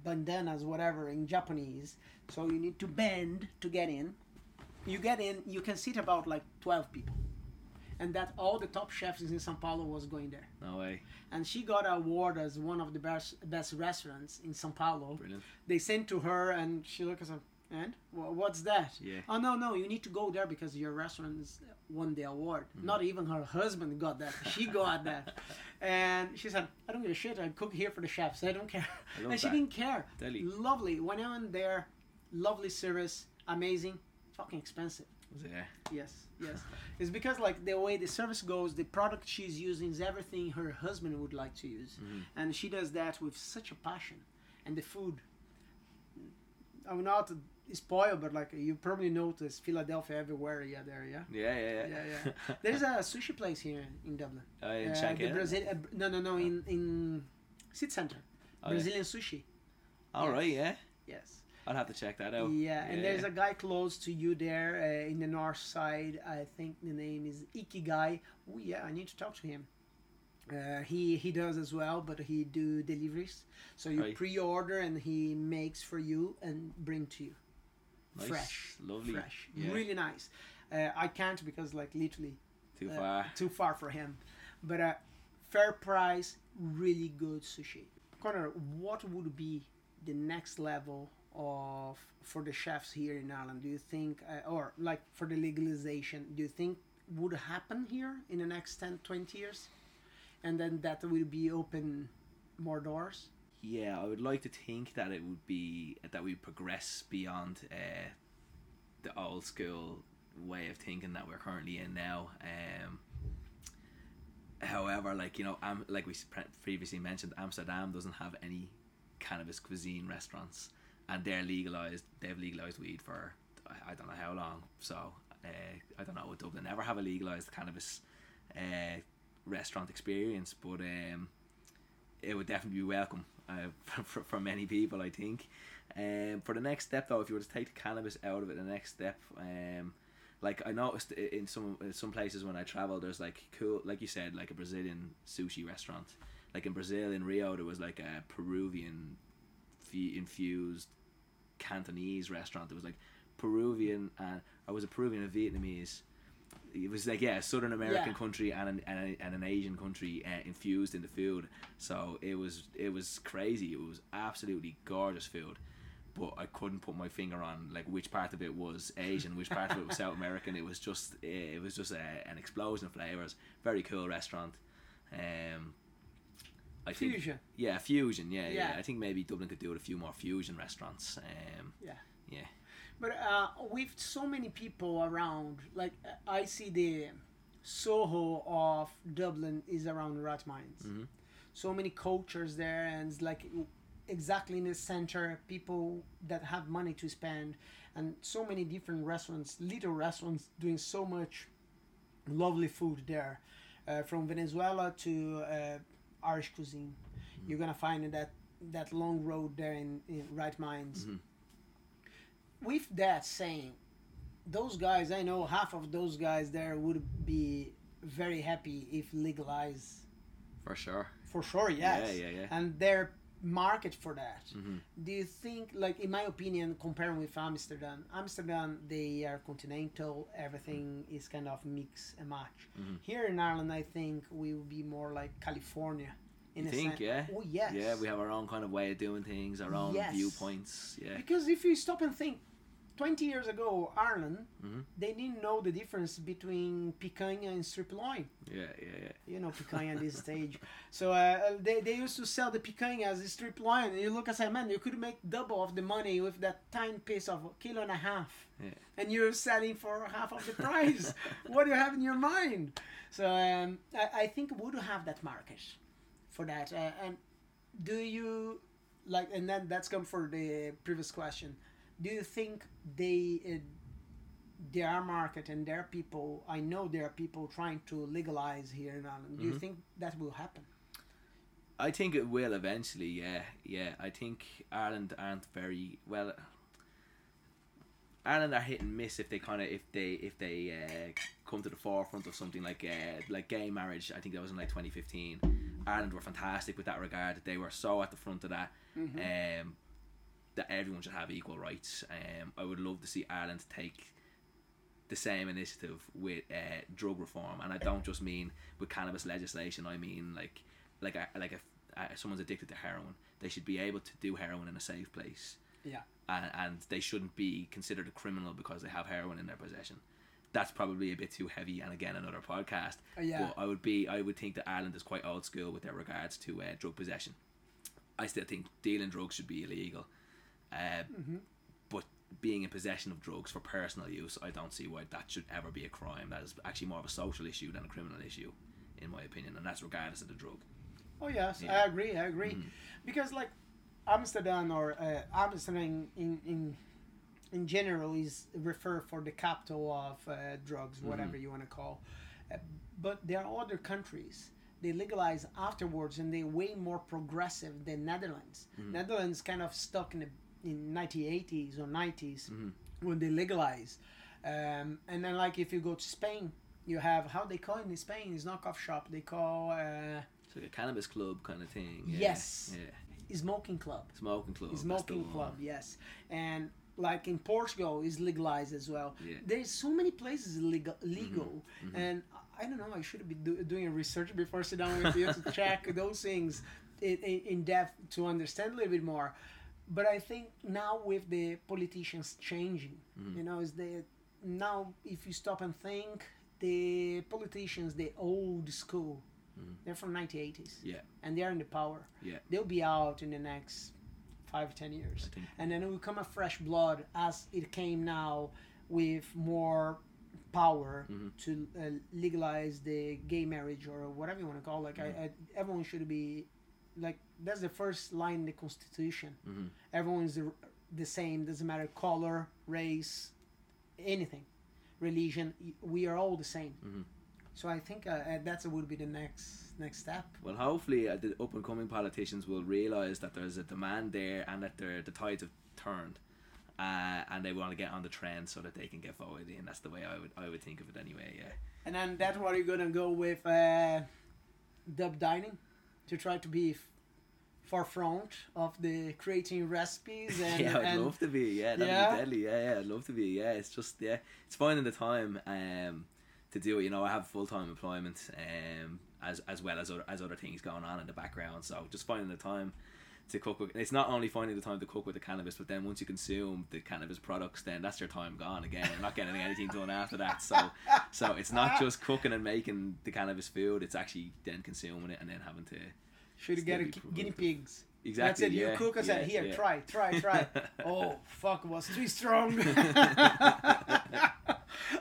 bandanas, whatever, in Japanese. So you need to bend to get in. You get in, you can sit about like 12 people. And that all the top chefs in Sao Paulo was going there. No way. And she got an award as one of the best, best restaurants in Sao Paulo. Brilliant. They sent to her and she looked at them, and "Wha- what's that? Yeah. Oh no no, you need to go there because your restaurant won the award. Mm-hmm. Not even her husband got that. She got that, (laughs) and she said, "I don't give a shit. I cook here for the chefs. I don't care." I and she didn't care. Deli. Lovely. When I went there, lovely service, amazing, fucking expensive. Yeah. Yes, yes. It's because like the way the service goes, the product she's using is everything her husband would like to use, Mm-hmm. and she does that with such a passion. And the food, I'm not spoil, but like you probably notice Philadelphia everywhere. Yeah, there. Yeah. Yeah, yeah, yeah. Yeah, yeah. There's a sushi place here in Dublin. Uh, (laughs) in Uh, the? Brazil, uh, no, no, no, in in City Center, Oh, yeah. Brazilian sushi. All yes. right. Yeah. Yes. I'll have to check that out. Yeah, and there's a guy close to you there uh, in the north side. I think the name is Ikigai. Oh yeah, I need to talk to him. Uh, he he does as well, but he do deliveries. So you Right. pre-order and he makes for you and bring to you. Nice. Fresh, Lovely. fresh, Yeah. really nice. Uh, I can't because like literally Too uh, far. too far for him. But uh, fair price, really good sushi. Conor, what would be the next level of for the chefs here in Ireland? Do you think, uh, or like for the legalization, do you think would happen here in the next 10, 20 years? And then that will be open more doors? Yeah, I would like to think that it would be that we progress beyond uh, the old school way of thinking that we're currently in now. Um, however, like you know, like we pre- previously mentioned, Amsterdam doesn't have any cannabis cuisine restaurants, and they're legalized. They've legalized weed for I, don't know how long. So uh, I don't know. Would Dublin ever have a legalized cannabis uh, restaurant experience? But um, it would definitely be welcome. uh, (laughs) for, for many people, I think. Um, for the next step, though, if you were to take the cannabis out of it, the next step, um, like I noticed in some in some places when I travel, there's like cool, like you said, like a Brazilian sushi restaurant. Like in Brazil, in Rio, there was like a Peruvian infused Cantonese restaurant. There was like Peruvian and I was a Peruvian and a Vietnamese. It was like yeah, a Southern American Yeah. country and an, and, a, and an Asian country uh, infused in the food. So it was it was crazy. It was absolutely gorgeous food, but I couldn't put my finger on like which part of it was Asian, which part of it was South (laughs) American. It was just eh, it was just a, an explosion of flavors. Very cool restaurant. Um, I think Fusion. yeah, fusion. Yeah, yeah, Yeah. I think maybe Dublin could do with a few more fusion restaurants. Um, Yeah. yeah. But uh, with so many people around, like uh, I see the Soho of Dublin is around Rathmines. Mhm. So many cultures there, and it's like exactly in the center, people that have money to spend, and so many different restaurants, little restaurants doing so much lovely food there, uh, from Venezuela to uh, Irish cuisine. You're gonna find in that that long road there in, in Rathmines. Mhm. With that saying, those guys, I know half of those guys there would be very happy if legalized For sure. for sure. Yes, Yeah, yeah, yeah. and their market for that. Mhm. Do you think, like in my opinion, comparing with Amsterdam, Amsterdam they are continental. Everything is kind of mix and match. Mhm. Here in Ireland, I think we will be more like California. In You a think, sen- yeah? Oh yes. Yeah, we have our own kind of way of doing things, our own Yes. viewpoints. Yeah. Because if you stop and think, 20 years ago, Ireland, Mhm. they didn't know the difference between picanha and strip loin. Yeah, yeah, yeah. You know picanha at this stage. So uh, they, they used to sell the picanha as a strip loin. And you look and say, man, you could make double of the money with that tiny piece of a kilo and a half. Yeah. And you're selling for half of the price. (laughs) what do you have in your mind? So um, I, I think we would have that market for that. Uh, and do you like? And then that's come for the previous question. Do you think they uh, their market and their people? I know there are people trying to legalize here in Ireland. Do you Mhm. think that will happen? I think it will eventually. Yeah, yeah. I think Ireland aren't very well. Ireland are hit and miss if they kind of if they if they uh, come to the forefront of something like uh, like gay marriage. I think that was in like 2015. Ireland were fantastic with that regard. They were so at the front of that. Um, that everyone should have equal rights. Um, I would love to see Ireland take the same initiative with uh, drug reform, and I don't just mean with cannabis legislation. I mean like like a, like if someone's addicted to heroin, they should be able to do heroin in a safe place, Yeah. and and they shouldn't be considered a criminal because they have heroin in their possession. That's probably a bit too heavy, and again another podcast. Uh, yeah. But I would be I would think that Ireland is quite old school with their regards to uh, drug possession. I still think dealing drugs should be illegal. Uh, Mm-hmm. but being in possession of drugs for personal use, I don't see why that should ever be a crime. That is actually more of a social issue than a criminal issue, in my opinion, and that's regardless of the drug. Oh yes, Yeah. I agree. I agree. Mhm. Because like Amsterdam or uh, Amsterdam in, in in general is referred for the capital of uh, drugs, whatever you want to call. Uh, but there are other countries they legalize afterwards, and they're way more progressive than Netherlands. Netherlands kind of stuck in the in 1980s or 90s Mhm. when they legalized. Um, and then like if you go to Spain, you have how they call it in Spain It's is knockoff shop. They call. Uh, It's like a cannabis club kind of thing. Yeah. Yes. Yeah. smoking club. Smoking club. smoking club, yes. And like in Portugal is legalized as well. Yeah. There's so many places legal, legal. mhm. and I don't know. I should be do, doing research before I sit down with you to (laughs) check those things in, in, in depth to understand a little bit more. But I think now with the politicians changing, Mhm. you know, is the now if you stop and think, the politicians, the old school, Mhm. they're from 1980s Yeah. and they're in the power. Yeah. They'll be out in the next five, ten years. And then it will come a fresh blood as it came now with more power Mhm. to uh, legalize the gay marriage or whatever you want to call it. Like, I, I, everyone should be, like, that's the first line in the Constitution. hmm Everyone is the, the same, doesn't matter color, race, anything, religion. We are all the same. Mhm. So I think uh, uh, that would be the next next step. Well, hopefully, uh, the up and coming politicians will realise that there's a demand there and that the tides have turned, uh, and they want to get on the trend so that they can get voted in. That's the way I would I would think of it anyway. Yeah. And then that's what you're gonna go with uh, dub dining to try to be f- forefront of the creating recipes (laughs) and, yeah, I'd and love to be. Yeah, that'd Yeah? be deadly. Yeah, yeah, I'd love to be. Yeah, it's just yeah, it's finding the time um to do it. You know, I have full time employment um as as well as other as other things going on in the background. So just finding the time to cook with. It's not only finding the time to cook with the cannabis, but then once you consume the cannabis products, then that's your time gone again. You're not getting anything done after that. So so it's not just cooking and making the cannabis food. It's actually then consuming it and then having to should get a be gu- productive. guinea pigs. exactly. That's it. yeah, you cook and yeah, say, "Here, yeah. try, try, try." (laughs) oh fuck, was too strong. (laughs) (laughs)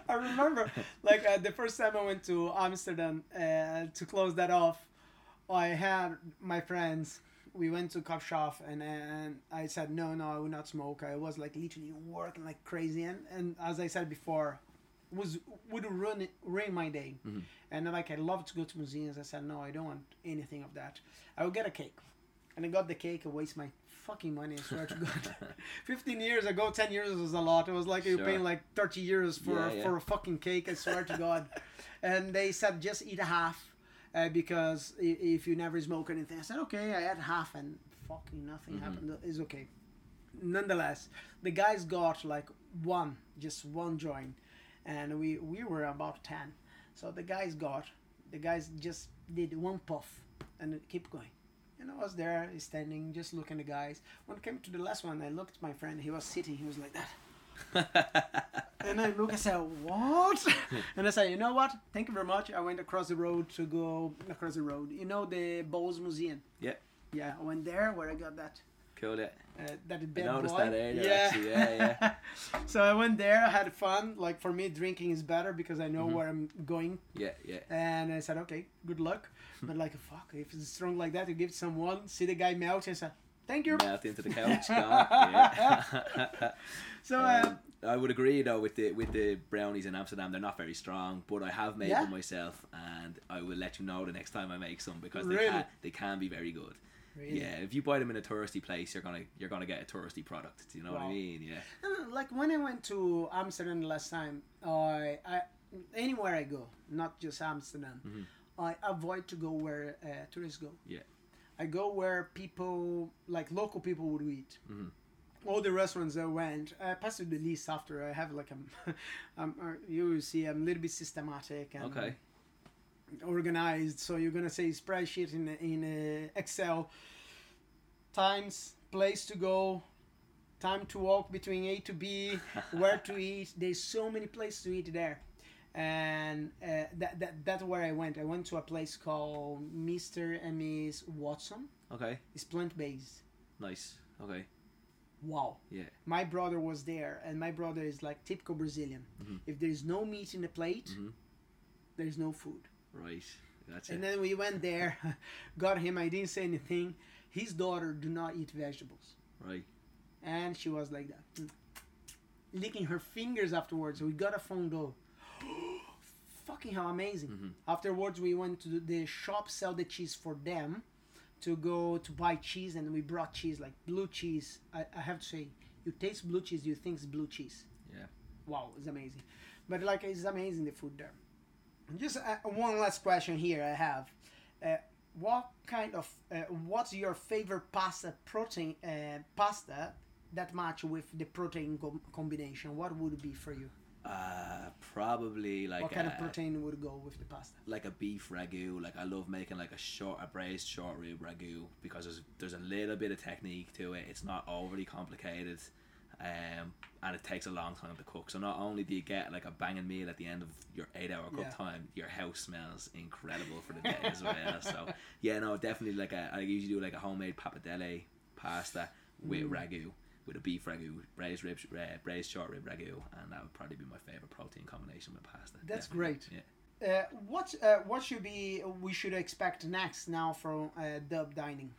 I remember, like uh, the first time I went to Amsterdam uh, to close that off, I had my friends. We went to Cop Shop and and I said no, no, I will not smoke. I was like literally working like crazy, and, and as I said before, was would ruin ruin my day. Mhm. And like I love to go to museums. I said no, I don't want anything of that. I will get a cake, and I got the cake. I waste my fucking money. I swear to (laughs) God. Fifteen years ago, ten years was a lot. It was like you're paying like thirty euros for Yeah, yeah. for a fucking cake. I swear to God. (laughs) And they said just eat a half, uh, because if you never smoke anything, I said okay. I had half, and fucking nothing Mhm. happened. It's okay. Nonetheless, the guys got like one, just one joint, and we we were about ten. So the guys got, the guys just did one puff, and it keep going. And I was there standing, just looking at the guys. When it came to the last one, I looked at my friend. He was sitting. He was like that. (laughs) And I look, I said, what? (laughs) and I said, you know what? Thank you very much. I went across the road to go across the road. You know the Bols Museum? Yeah. Yeah, I went there where I got that. Cool. Yeah. Uh, that I bad noticed boy. that earlier. Actually, yeah, yeah. (laughs) so I went there, I had fun. Like for me, drinking is better because I know Mhm. where I'm going. Yeah, yeah. And I said, okay, good luck. (laughs) but like, fuck, if it's strong like that, you give someone, see the guy melt, and say, thank you. Melt into the couch. (laughs) Yeah. So, uh, Um, I would agree though with the with the brownies in Amsterdam. They're not very strong, but I have made Yeah? them myself, and I will let you know the next time I make some because Really? they can they can be very good. Really? Yeah, if you buy them in a touristy place, you're gonna you're gonna get a touristy product. Do you know what I mean? Yeah. Like when I went to Amsterdam the last time, I, I anywhere I go, not just Amsterdam, Mhm. I avoid to go where uh, tourists go. Yeah. I go where people like local people would eat. Mhm. All the restaurants I went, I passed the list after. I have like (laughs) a, um, uh, you see I'm a little bit systematic and Okay. Organized. So you're gonna say spreadsheet in in uh, Excel. Times, place to go, time to walk between A to B, (laughs) where to eat. There's so many places to eat there, and uh, that, that that's where I went. I went to a place called Mr. and Miss Watson. Okay. It's plant based. Nice. Okay. Wow. Yeah. My brother was there, and my brother is like typical Brazilian. Mhm. If there's no meat in the plate, Mhm. there's no food. Right. That's it. And it. then we went there, (laughs) got him. I didn't say anything. His daughter do not eat vegetables, Right. and she was like that, mm, licking her fingers afterwards. We got a phone call. (gasps) Fucking how amazing! Mhm. Afterwards, we went to the shop sell the cheese for them, to go to buy cheese, and we brought cheese like blue cheese. I, I have to say, you taste blue cheese, you think it's blue cheese. Yeah. Wow, it's amazing. But like, it's amazing the food there. Just uh, one last question here I have. Uh, what kind of uh, what's your favorite pasta protein uh, pasta that match with the protein com- combination? What would it be for you? Uh, probably like what kind a, of protein would go with the pasta? like a beef ragu. Like I love making like a short, a braised short rib ragu because there's there's a little bit of technique to it. It's not overly complicated, um, and it takes a long time to cook. So not only do you get like a banging meal at the end of your eight hour cook Yeah. time, your house smells incredible for the day (laughs) as well. So yeah, no, definitely like a, I usually do like a homemade pappardelle pasta with Mm. ragu. With a beef ragu, braised ribs, uh, braised short rib ragu, and that would probably be my favorite protein combination with pasta. That's definitely. great. Yeah. Uh, what uh, what should be we should expect next now from uh, Dub Dining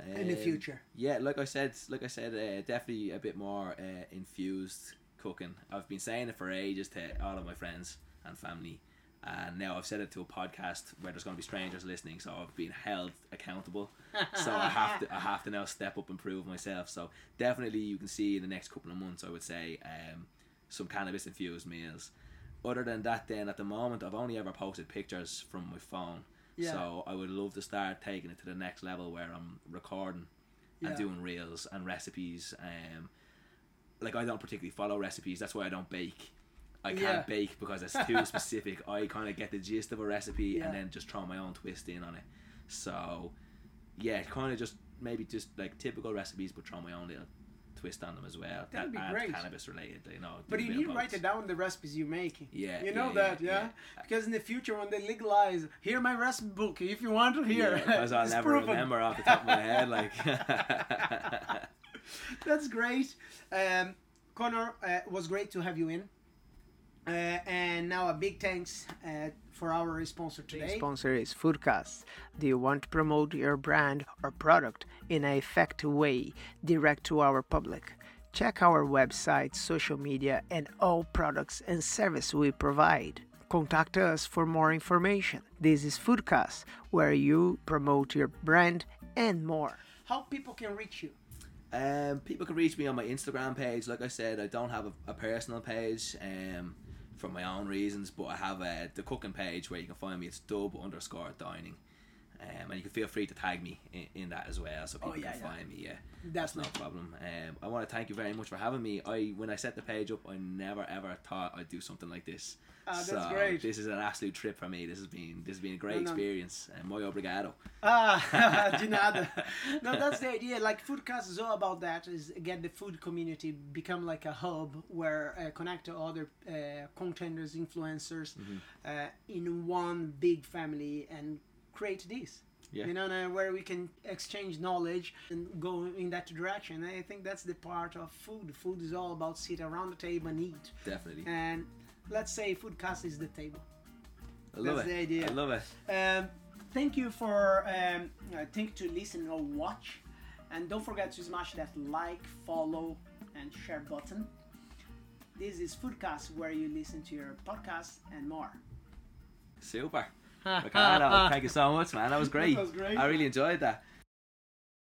in the Um, future? Yeah, like I said, like I said, uh, definitely a bit more uh, infused cooking. I've been saying it for ages to all of my friends and family, And now I've said it to a podcast where there's going to be strangers listening, so I've been held accountable. so I (laughs) have to I have to now step up and prove myself. So definitely you can see in the next couple of months, I would say, um, some cannabis infused meals. Other than that, then at the moment I've only ever posted pictures from my phone. Yeah. So I would love to start taking it to the next level where I'm recording and Yeah. doing reels and recipes. Um, like I don't particularly follow recipes. That's why I don't bake. I can't Yeah. bake because it's too (laughs) specific. I kind of get the gist of a recipe and then just throw my own twist in on it. So, yeah, kind of just maybe just like typical recipes, but throw my own little twist on them as well. That'd be great. cannabis related, you know. But you need to write it down the recipes you make. Yeah, You know yeah, that, yeah, yeah? yeah. Because in the future, when they legalize, here my recipe book. If you want to hear, because I'll (laughs) never proven. remember off the top of my head. Like, (laughs) That's great. Um, Conor, uh, was great to have you in. Uh, and now a big thanks uh, for our sponsor today. sponsor is FoodKast. Do you want to promote your brand or product in an effective way direct to our public? Check our website, social media, and all products and service we provide. Contact us for more information. This is FoodKast, where you promote your brand and more. How people can reach you? Um, people can reach me on my Instagram page. Like I said, I don't have a, a personal page um, for my own reasons, but I have uh, the cooking page where you can find me. It's dub underscore dining. Um, and you can feel free to tag me in, in that as well, so people Oh, yeah, can yeah. find me. Yeah, That's no problem. Um, I want to thank you very much for having me. I when I set the page up, I never ever thought I'd do something like this. Ah, that's so great. This is an absolute trip for me. This has been this has been a great No, no. experience. And muy obrigado. Ah, (laughs) (laughs) de nada. No, that's the idea. Like FoodKast is all about that. Is get the food community become like a hub where uh, connect to other uh, contenders, influencers, Mm-hmm. uh, in one big family and create this. Yeah. You know, where we can exchange knowledge and go in that direction. I think that's the part of food. Food is all about sit around the table and eat. Definitely. And let's say FoodKast is the table. I love that's it. the idea. I love it. Um, thank you for um, uh, thank to listen or watch, and don't forget to smash that like, follow, and share button. This is FoodKast, where you listen to your podcast and more. Super. Thank you so much, man. That was (laughs) great. was great. I really enjoyed that.